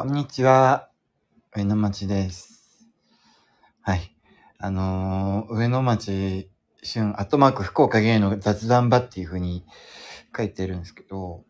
こんにちは。上野町です。はい。あのー上野町春、アットマーク福岡芸の雑談場っていう風に書いてるんですけど、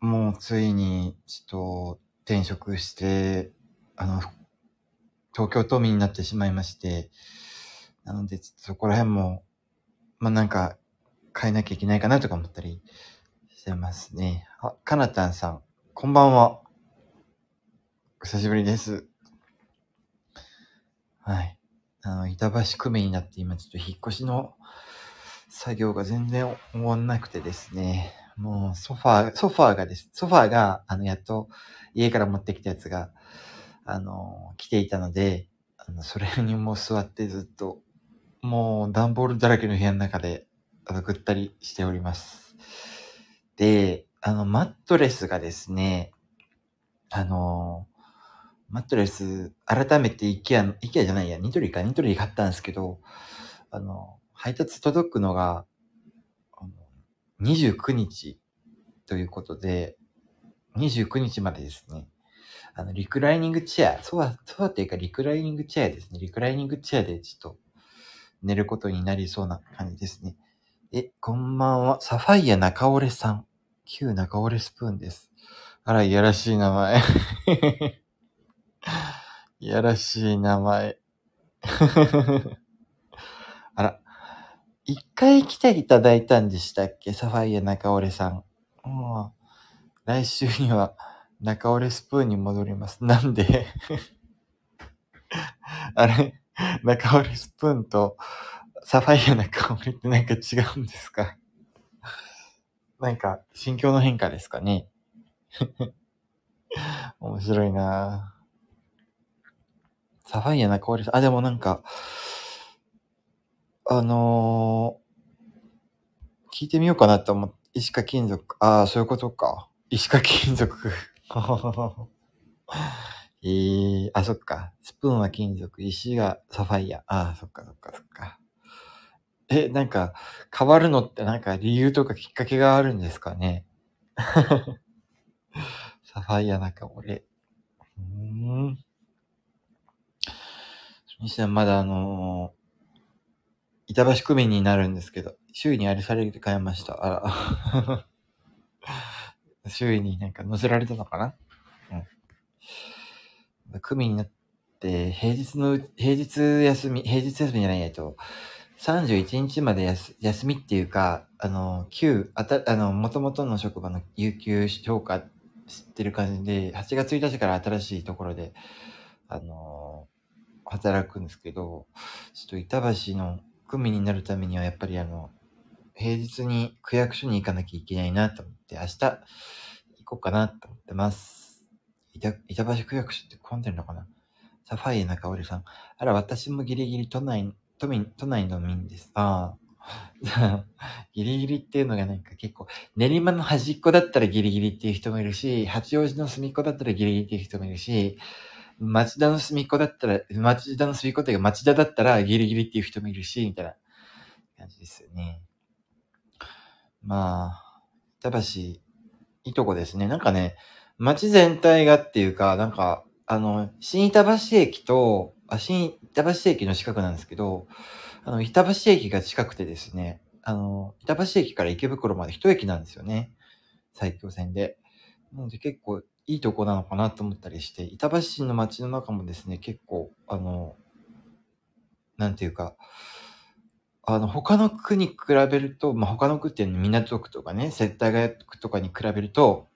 もうついに、ちょっと転職して、あの、東京都民になってしまいまして、なので、ちょっとそこら辺も、まあ、なんか、変えなきゃいけないかなとか思ったりしてますね。あ、かなたんさん、こんばんは。久しぶりです。はい。あの、板橋区民になって今ちょっと引っ越しの作業が全然終わんなくてですね。もうソファー、ソファーがです。ソファーが、あの、やっと家から持ってきたやつが、あの、来ていたので、あの、それにもう座ってずっと、もう段ボールだらけの部屋の中で、あの、ぐったりしております。で、あの、マットレスがですね、あの、マットレス、改めて IKEA、IKEA じゃないや、ニトリか、ニトリで買ったんですけど、あの、配達届くのが、あの29日ということで、29日までですね、あの、リクライニングチェア、そうは、そうはっていうか、リクライニングチェアですね。リクライニングチェアでちょっと寝ることになりそうな感じですね。え、こんばんは。サファイア中折さん。旧中折スプーンです。あら、いやらしい名前。いやらしい名前。あら、一回来ていただいたんでしたっけ？サファイア中折さん。もう、来週には中折スプーンに戻ります。なんで？あれ？中折スプーンとサファイア中折ってなんか違うんですか？なんか、心境の変化ですかね？面白いなぁサファイア中折さん。あ、でもなんか、あのー、聞いてみようかなと思って、石化金属。ああ、そういうことか。石化金属。えー、あ、そっか。スプーンは金属、石がサファイア。ああ、そっかそっかそっか。え、なんか、変わるのってなんか理由とかきっかけがあるんですかね？サファイア中折。うーん。にしてはまだあのー板橋区民になるんですけど、周囲にあれされて買いました。あら。周囲になんか載せられたのかな？うん。区民になって、平日の、平日休み、平日休みじゃないやと、31日まで休休みっていうか、あの、旧、あた、あの、元々の職場の有給消化してる感じで、8月1日から新しいところで、あの、働くんですけど、ちょっと板橋の区民になるためにはやっぱりあの、平日に区役所に行かなきゃいけないなと思って、明日行こうかなと思ってます。板板橋区役所って混んでるのかな？サファイア中折さん。あら、私もギリギリ都内、都民、都内の民です。ああ。ギリギリっていうのがなんか結構、練馬の端っこだったらギリギリっていう人もいるし、八王子の隅っこだったらギリギリっていう人もいるし、町田の隅っこだったら、町田の隅っこっていうか町田だったらギリギリっていう人もいるし、みたいな感じですよね。まあ、板橋、いいとこですね。なんかね、街全体がっていうか、なんか、あの、新板橋駅と、あ、新板橋駅の近くなんですけど、あの、板橋駅が近くてですね、あの、板橋駅から池袋まで一駅なんですよね。埼京線で。なので結構いいとこなのかなと思ったりして、板橋市の街の中もですね、結構、あの、なんていうか、あの、他の区に比べると、まあ、他の区っていうのは港区とかね、世田谷区とかに比べると、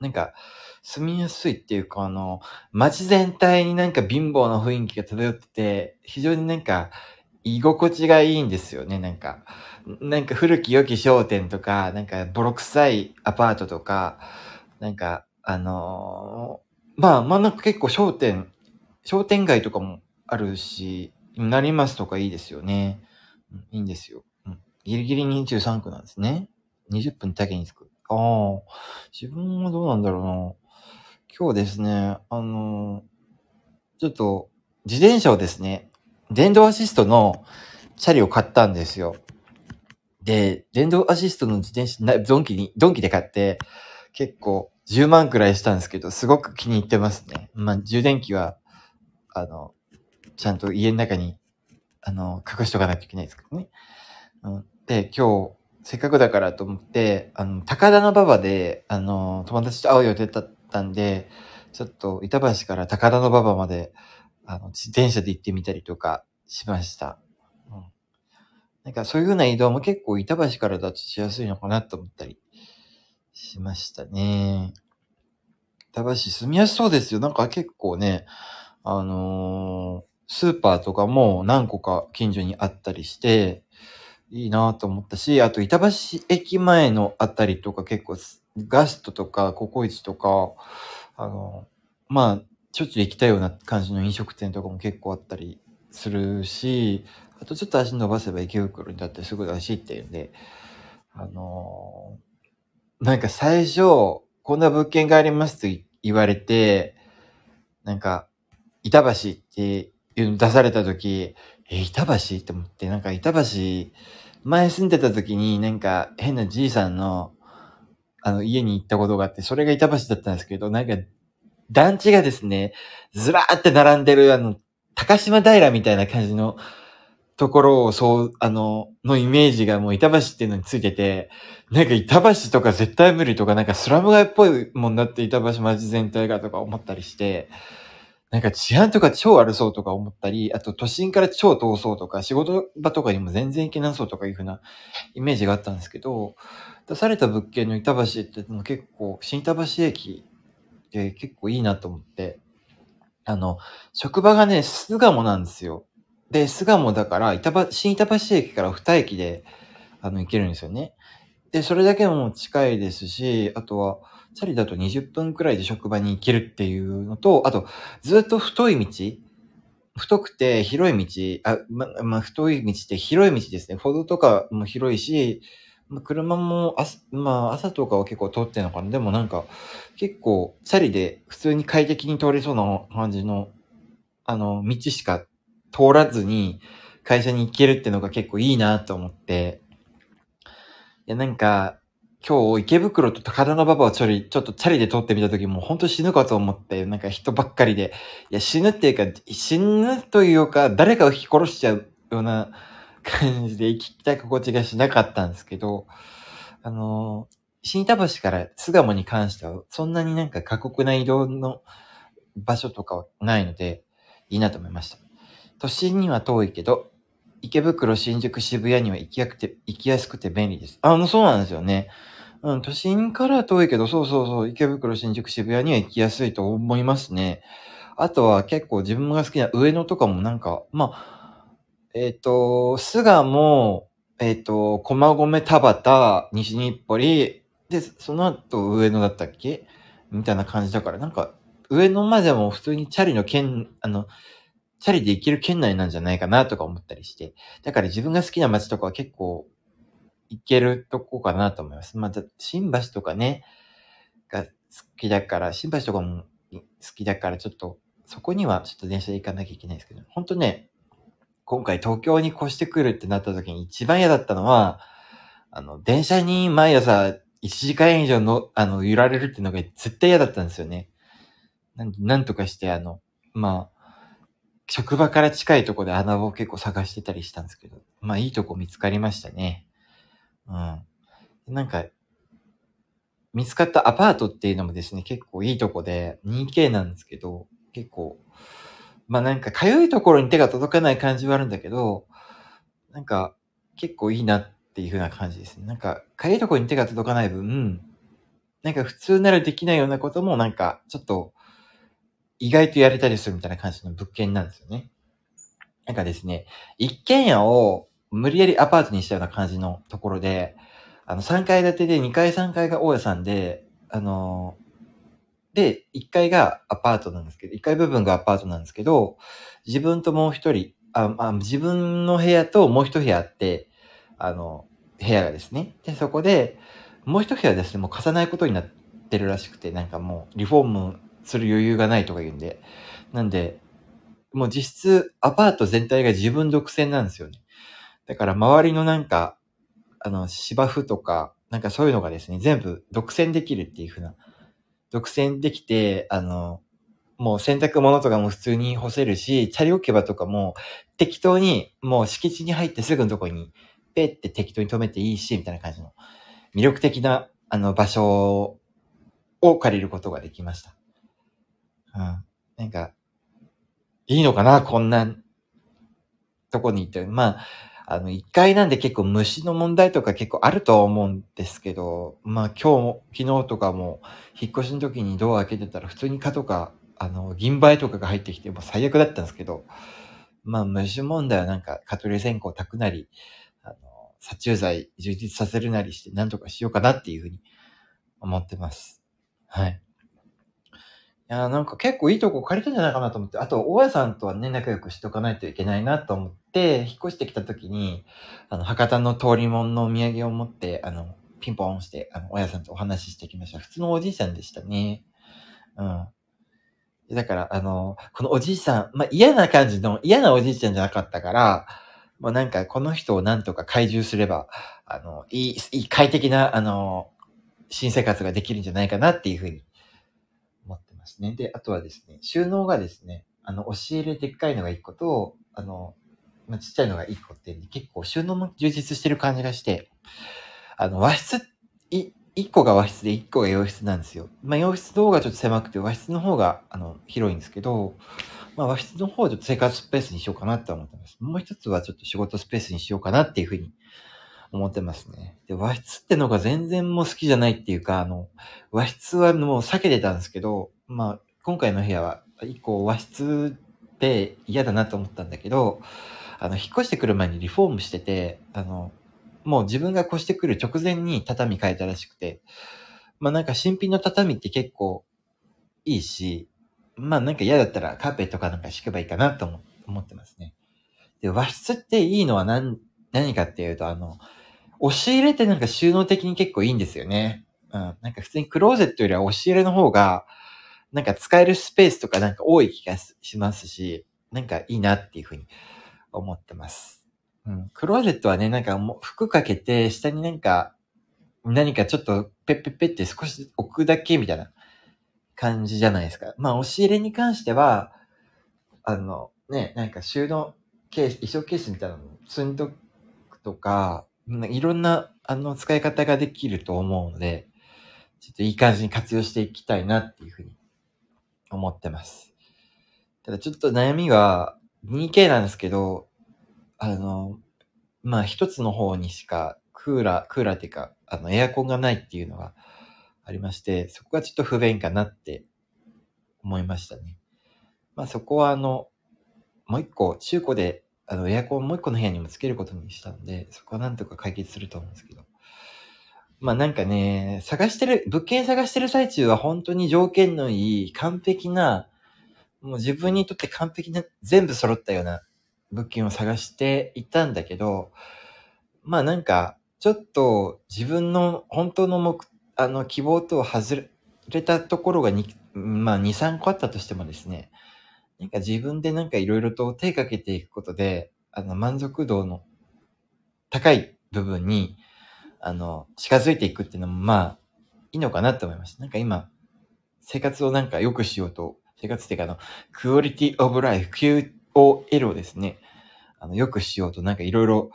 なんか、住みやすいっていうか、あの、街全体になんか貧乏な雰囲気が漂ってて、非常になんか、居心地がいいんですよね、なんか。なんか古き良き商店とか、なんかボロ臭いアパートとか、なんか、あのーまあ、まあなんか結構商店、商店街とかもあるし、なりますとかいいですよね。うんいいんですよ。うん、ギリギリ23区なんですね。20分だけに着く。ああ、自分はどうなんだろうな。今日ですね、あのーちょっと、自転車をですね、電動アシストのチャリを買ったんですよ。で、電動アシストの自転車、ドンキに、ドンキで買って、結構10万くらいしたんですけど、すごく気に入ってますね。まあ、充電器は、あの、ちゃんと家の中に、あの、隠しとかないといけないですけどね。うん、で、今日、せっかくだからと思って、あの、高田の馬場で、あの、友達と会う予定だったんで、ちょっと板橋から高田の馬場まで、あの、自転車で行ってみたりとかしました。うん。なんかそういう風な移動も結構板橋からだとしやすいのかなと思ったりしましたね。板橋住みやすそうですよ。なんか結構ね、あのー、スーパーとかも何個か近所にあったりして、いいなと思ったし、あと板橋駅前のあたりとか結構ガストとかココイチとか、あの、まあ、しょっちゅう行きたような感じの飲食店とかも結構あったりするし、あとちょっと足伸ばせば池袋にだってすぐだしっていうんで、あの、なんか最初、こんな物件がありますと言われて、なんか、板橋っていうの出された時、え、板橋って思って、なんか板橋、前住んでた時になんか変なじいさんの、あの家に行ったことがあって、それが板橋だったんですけど、なんか団地がですね、ずらーって並んでるあの、高島平みたいな感じのところをそう、あの、のイメージがもう板橋っていうのについてて、なんか板橋とか絶対無理とか、なんかスラム街っぽいもんだって板橋町全体がとか思ったりして、なんか治安とか超悪そうとか思ったり、あと都心から超遠そうとか、仕事場とかにも全然行けなそうとかいうふうなイメージがあったんですけど、出された物件の板橋っても結構、新板橋駅で結構いいなと思って、あの、職場がね、巣鴨なんですよ。で、巣鴨だから、板橋、新板橋駅から2駅で、あの、行けるんですよね。で、それだけも近いですし、あとは、チャリだと20分くらいで職場に行けるっていうのと、あと、ずっと太い道太くて広い道、あ、ま、まあ、太い道って広い道ですね。歩道とかも広いし、ま、車も朝、まあ、朝とかは結構通ってんのかな。でもなんか、結構、チャリで普通に快適に通れそうな感じの、あの、道しか通らずに会社に行けるってのが結構いいなと思って、いや、なんか、今日池袋と高田馬場をちょり、ちょっとチャリで通ってみた時も本当死ぬかと思って、なんか人ばっかりで、いや死ぬっていうか、死ぬというか、誰かを引き殺しちゃうような感じで生きたい心地がしなかったんですけど、あの、新板橋から巣鴨に関しては、そんなになんか過酷な移動の場所とかはないので、いいなと思いました。都心には遠いけど、池袋、新宿、渋谷には行きやくて、行きやすくて便利です。あの、そうなんですよね。うん、都心から遠いけど、そうそうそう、池袋、新宿、渋谷には行きやすいと思いますね。あとは結構自分が好きな上野とかもなんか、まあ、えっ、ー、と、巣鴨、えっ、ー、と、駒込田端、西日暮里、で、その後上野だったっけ？みたいな感じだから、なんか、上野までも普通にチャリの県、あの、チャリで行ける県内なんじゃないかなとか思ったりして。だから自分が好きな街とかは結構行けるとこかなと思います。また、新橋とかね、が好きだから、新橋とかも好きだから、ちょっと、そこにはちょっと電車で行かなきゃいけないですけど、本当ね、今回東京に越してくるってなった時に一番嫌だったのは、あの、電車に毎朝1時間以上の、あの、揺られるっていうのが絶対嫌だったんですよね。なんなんとかして、あの、まあ、職場から近いとこで穴場を結構探してたりしたんですけど、まあいいとこ見つかりましたね。うん。なんか、見つかったアパートっていうのもですね、結構いいとこで 2K なんですけど、結構、まあなんかかゆいところに手が届かない感じはあるんだけど、なんか結構いいなっていう風な感じですね。なんかかゆいところに手が届かない分、なんか普通ならできないようなこともなんかちょっと意外とやれたりするみたいな感じの物件なんですよね。なんかですね、一軒家を無理やりアパートにしたような感じのところで、あの、3階建てで2階3階が大家さんで、あので、1階がアパートなんですけど、1階部分がアパートなんですけど、自分ともう一人、ああ自分の部屋ともう一部屋あって、あの、部屋がですね。で、そこで、もう一部屋ですね、もう貸さないことになってるらしくて、なんかもう、リフォームする余裕がないとか言うんで。なんで、もう実質アパート全体が自分独占なんですよね。だから周りのなんか、あの、芝生とか、なんかそういうのがですね、全部独占できるっていう風な独占できて、あの、もう洗濯物とかも普通に干せるし、チャリ置き場とかも適当にもう敷地に入ってすぐのとこにペって適当に止めていいし、みたいな感じの魅力的なあの場所を借りることができました。うん。なんか、いいのかなこんなとこに行って。まあ、あの、一階なんで結構虫の問題とか結構あるとは思うんですけど、まあ今日も、昨日とかも、引っ越しの時にドア開けてたら普通に蚊とか、あの、銀灰とかが入ってきて、もう最悪だったんですけど、まあ虫問題はなんか、蚊取り線香炊くなり、あの、殺虫剤充実させるなりして、なんとかしようかなっていうふうに思ってます。はい。いや、なんか結構いいとこ借りたんじゃないかなと思って、あと、大家さんとはね、仲良くしとかないといけないなと思って、引っ越してきた時に、あの、博多の通り物のお土産を持って、あの、ピンポンして、あの、大家さんとお話ししてきました。普通のおじいさんでしたね。うん。だから、あの、このおじいさん、まあ、嫌な感じの、嫌なおじいちゃんじゃなかったから、もうなんか、この人をなんとか怪獣すれば、あの、いい、いい快適な、あの、新生活ができるんじゃないかなっていうふうにですね。で、あとはですね、収納がですね、あの、押し入れでっかいのが1個と、あの、まあ、ちっちゃいのが1個って結構収納も充実してる感じがして、あの、和室、い、1個が和室で1個が洋室なんですよ。まあ、洋室の方がちょっと狭くて和室の方が、あの、広いんですけど、まあ、和室の方をちょっと生活スペースにしようかなって思ってます。もう一つはちょっと仕事スペースにしようかなっていうふうに思ってますね。で、和室ってのが全然もう好きじゃないっていうか、あの、和室はもう避けてたんですけど、まあ、今回の部屋は一個和室で嫌だなと思ったんだけど、あの、引っ越してくる前にリフォームしてて、あの、もう自分が越してくる直前に畳変えたらしくて、まあなんか新品の畳って結構いいし、まあなんか嫌だったらカーペットかなんか敷けばいいかなと思ってますね。で、和室っていいのは何、何かっていうと、あの、押し入れってなんか収納的に結構いいんですよね。うん。なんか普通にクローゼットよりは押し入れの方が、なんか使えるスペースとかなんか多い気がしますし、なんかいいなっていうふうに思ってます。うん。クローゼットはね、なんかもう服かけて、下になんか、何かちょっとペッペッペって少し置くだけみたいな感じじゃないですか。まあ、押し入れに関しては、あの、ね、なんか収納ケース、衣装ケースみたいなの積んどくとか、いろんな、あの、使い方ができると思うので、ちょっといい感じに活用していきたいなっていうふうに思ってます。ただちょっと悩みは 2K なんですけど、あの、まあ一つの方にしかクーラー、クーラーっていうか、あのエアコンがないっていうのがありまして、そこがちょっと不便かなって思いましたね。まあそこはあの、もう一個、中古で、あの、エアコンもう一個の部屋にもつけることにしたんで、そこはなんとか解決すると思うんですけど。まあなんかね、探してる、物件探してる最中は本当に条件のいい、完璧な、もう自分にとって完璧な、全部揃ったような物件を探していたんだけど、まあなんか、ちょっと自分の本当の目、あの希望と外れたところがに、まあ2、3個あったとしてもですね、なんか自分でなんかいろいろと手かけていくことで、あの満足度の高い部分にあの、近づいていくっていうのも、まあ、いいのかなって思いました。なんか今、生活をなんか良くしようと、生活っていうかあの、クオリティオブライフ、QOL をですね、あの、良くしようと、なんかいろいろ、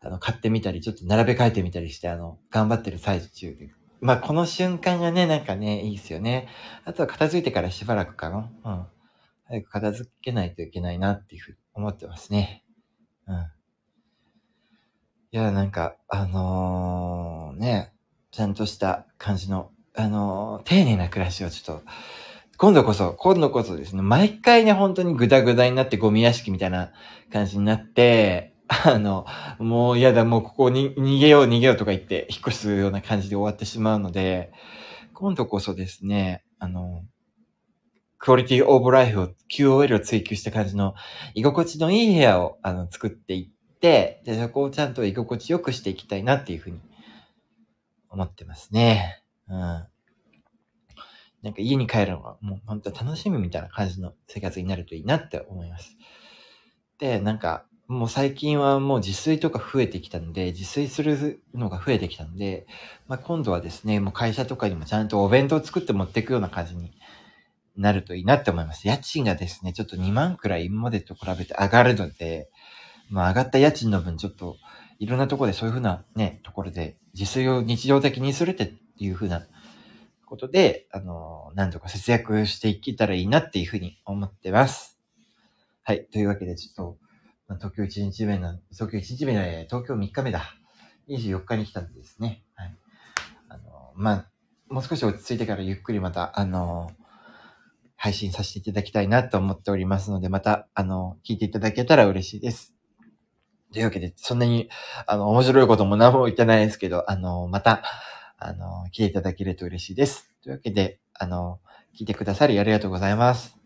あの、買ってみたり、ちょっと並べ替えてみたりして、あの、頑張ってる最中で。まあ、この瞬間がね、なんかね、いいですよね。あとは片付いてからしばらくかな。うん。早く片付けないといけないなっていうふうに思ってますね。うん。いや、なんか、あのー、ね、ちゃんとした感じの、あのー、丁寧な暮らしをちょっと、今度こそ、今度こそですね、毎回ね、本当にグダグダになってゴミ屋敷みたいな感じになって、あの、もう嫌だ、もうここに逃げよう逃げようとか言って引っ越すような感じで終わってしまうので、今度こそですね、あの、クオリティオブライフを、QOL を追求した感じの居心地のいい部屋をあの作っていって、、で、そこをちゃんと居心地よくしていきたいなっていうふうに思ってますね。うん。なんか家に帰るのがもう本当楽しみみたいな感じの生活になるといいなって思います。で、なんか、もう最近はもう自炊とか増えてきたんで、自炊するのが増えてきたんで、まあ、今度はですね、もう会社とかにもちゃんとお弁当作って持っていくような感じになるといいなって思います。家賃がですね、ちょっと2万くらい今までと比べて上がるので、まあ上がった家賃の分ちょっといろんなところでそういうふうなね、ところで自炊を日常的にするっていうふうなことで、あの、何とか節約していけたらいいなっていうふうに思ってます。はい。というわけでちょっと、まあ、東京1日目の、東京1日目の、東京3日目だ。24日に来たんですね。はい。あの、まあ、もう少し落ち着いてからゆっくりまた、あの、配信させていただきたいなと思っておりますので、また、あの、聞いていただけたら嬉しいです。というわけで、そんなに、あの、面白いことも何も言ってないですけど、あの、また、あの、聞いていただけると嬉しいです。というわけで、あの、聞いてくださりありがとうございます。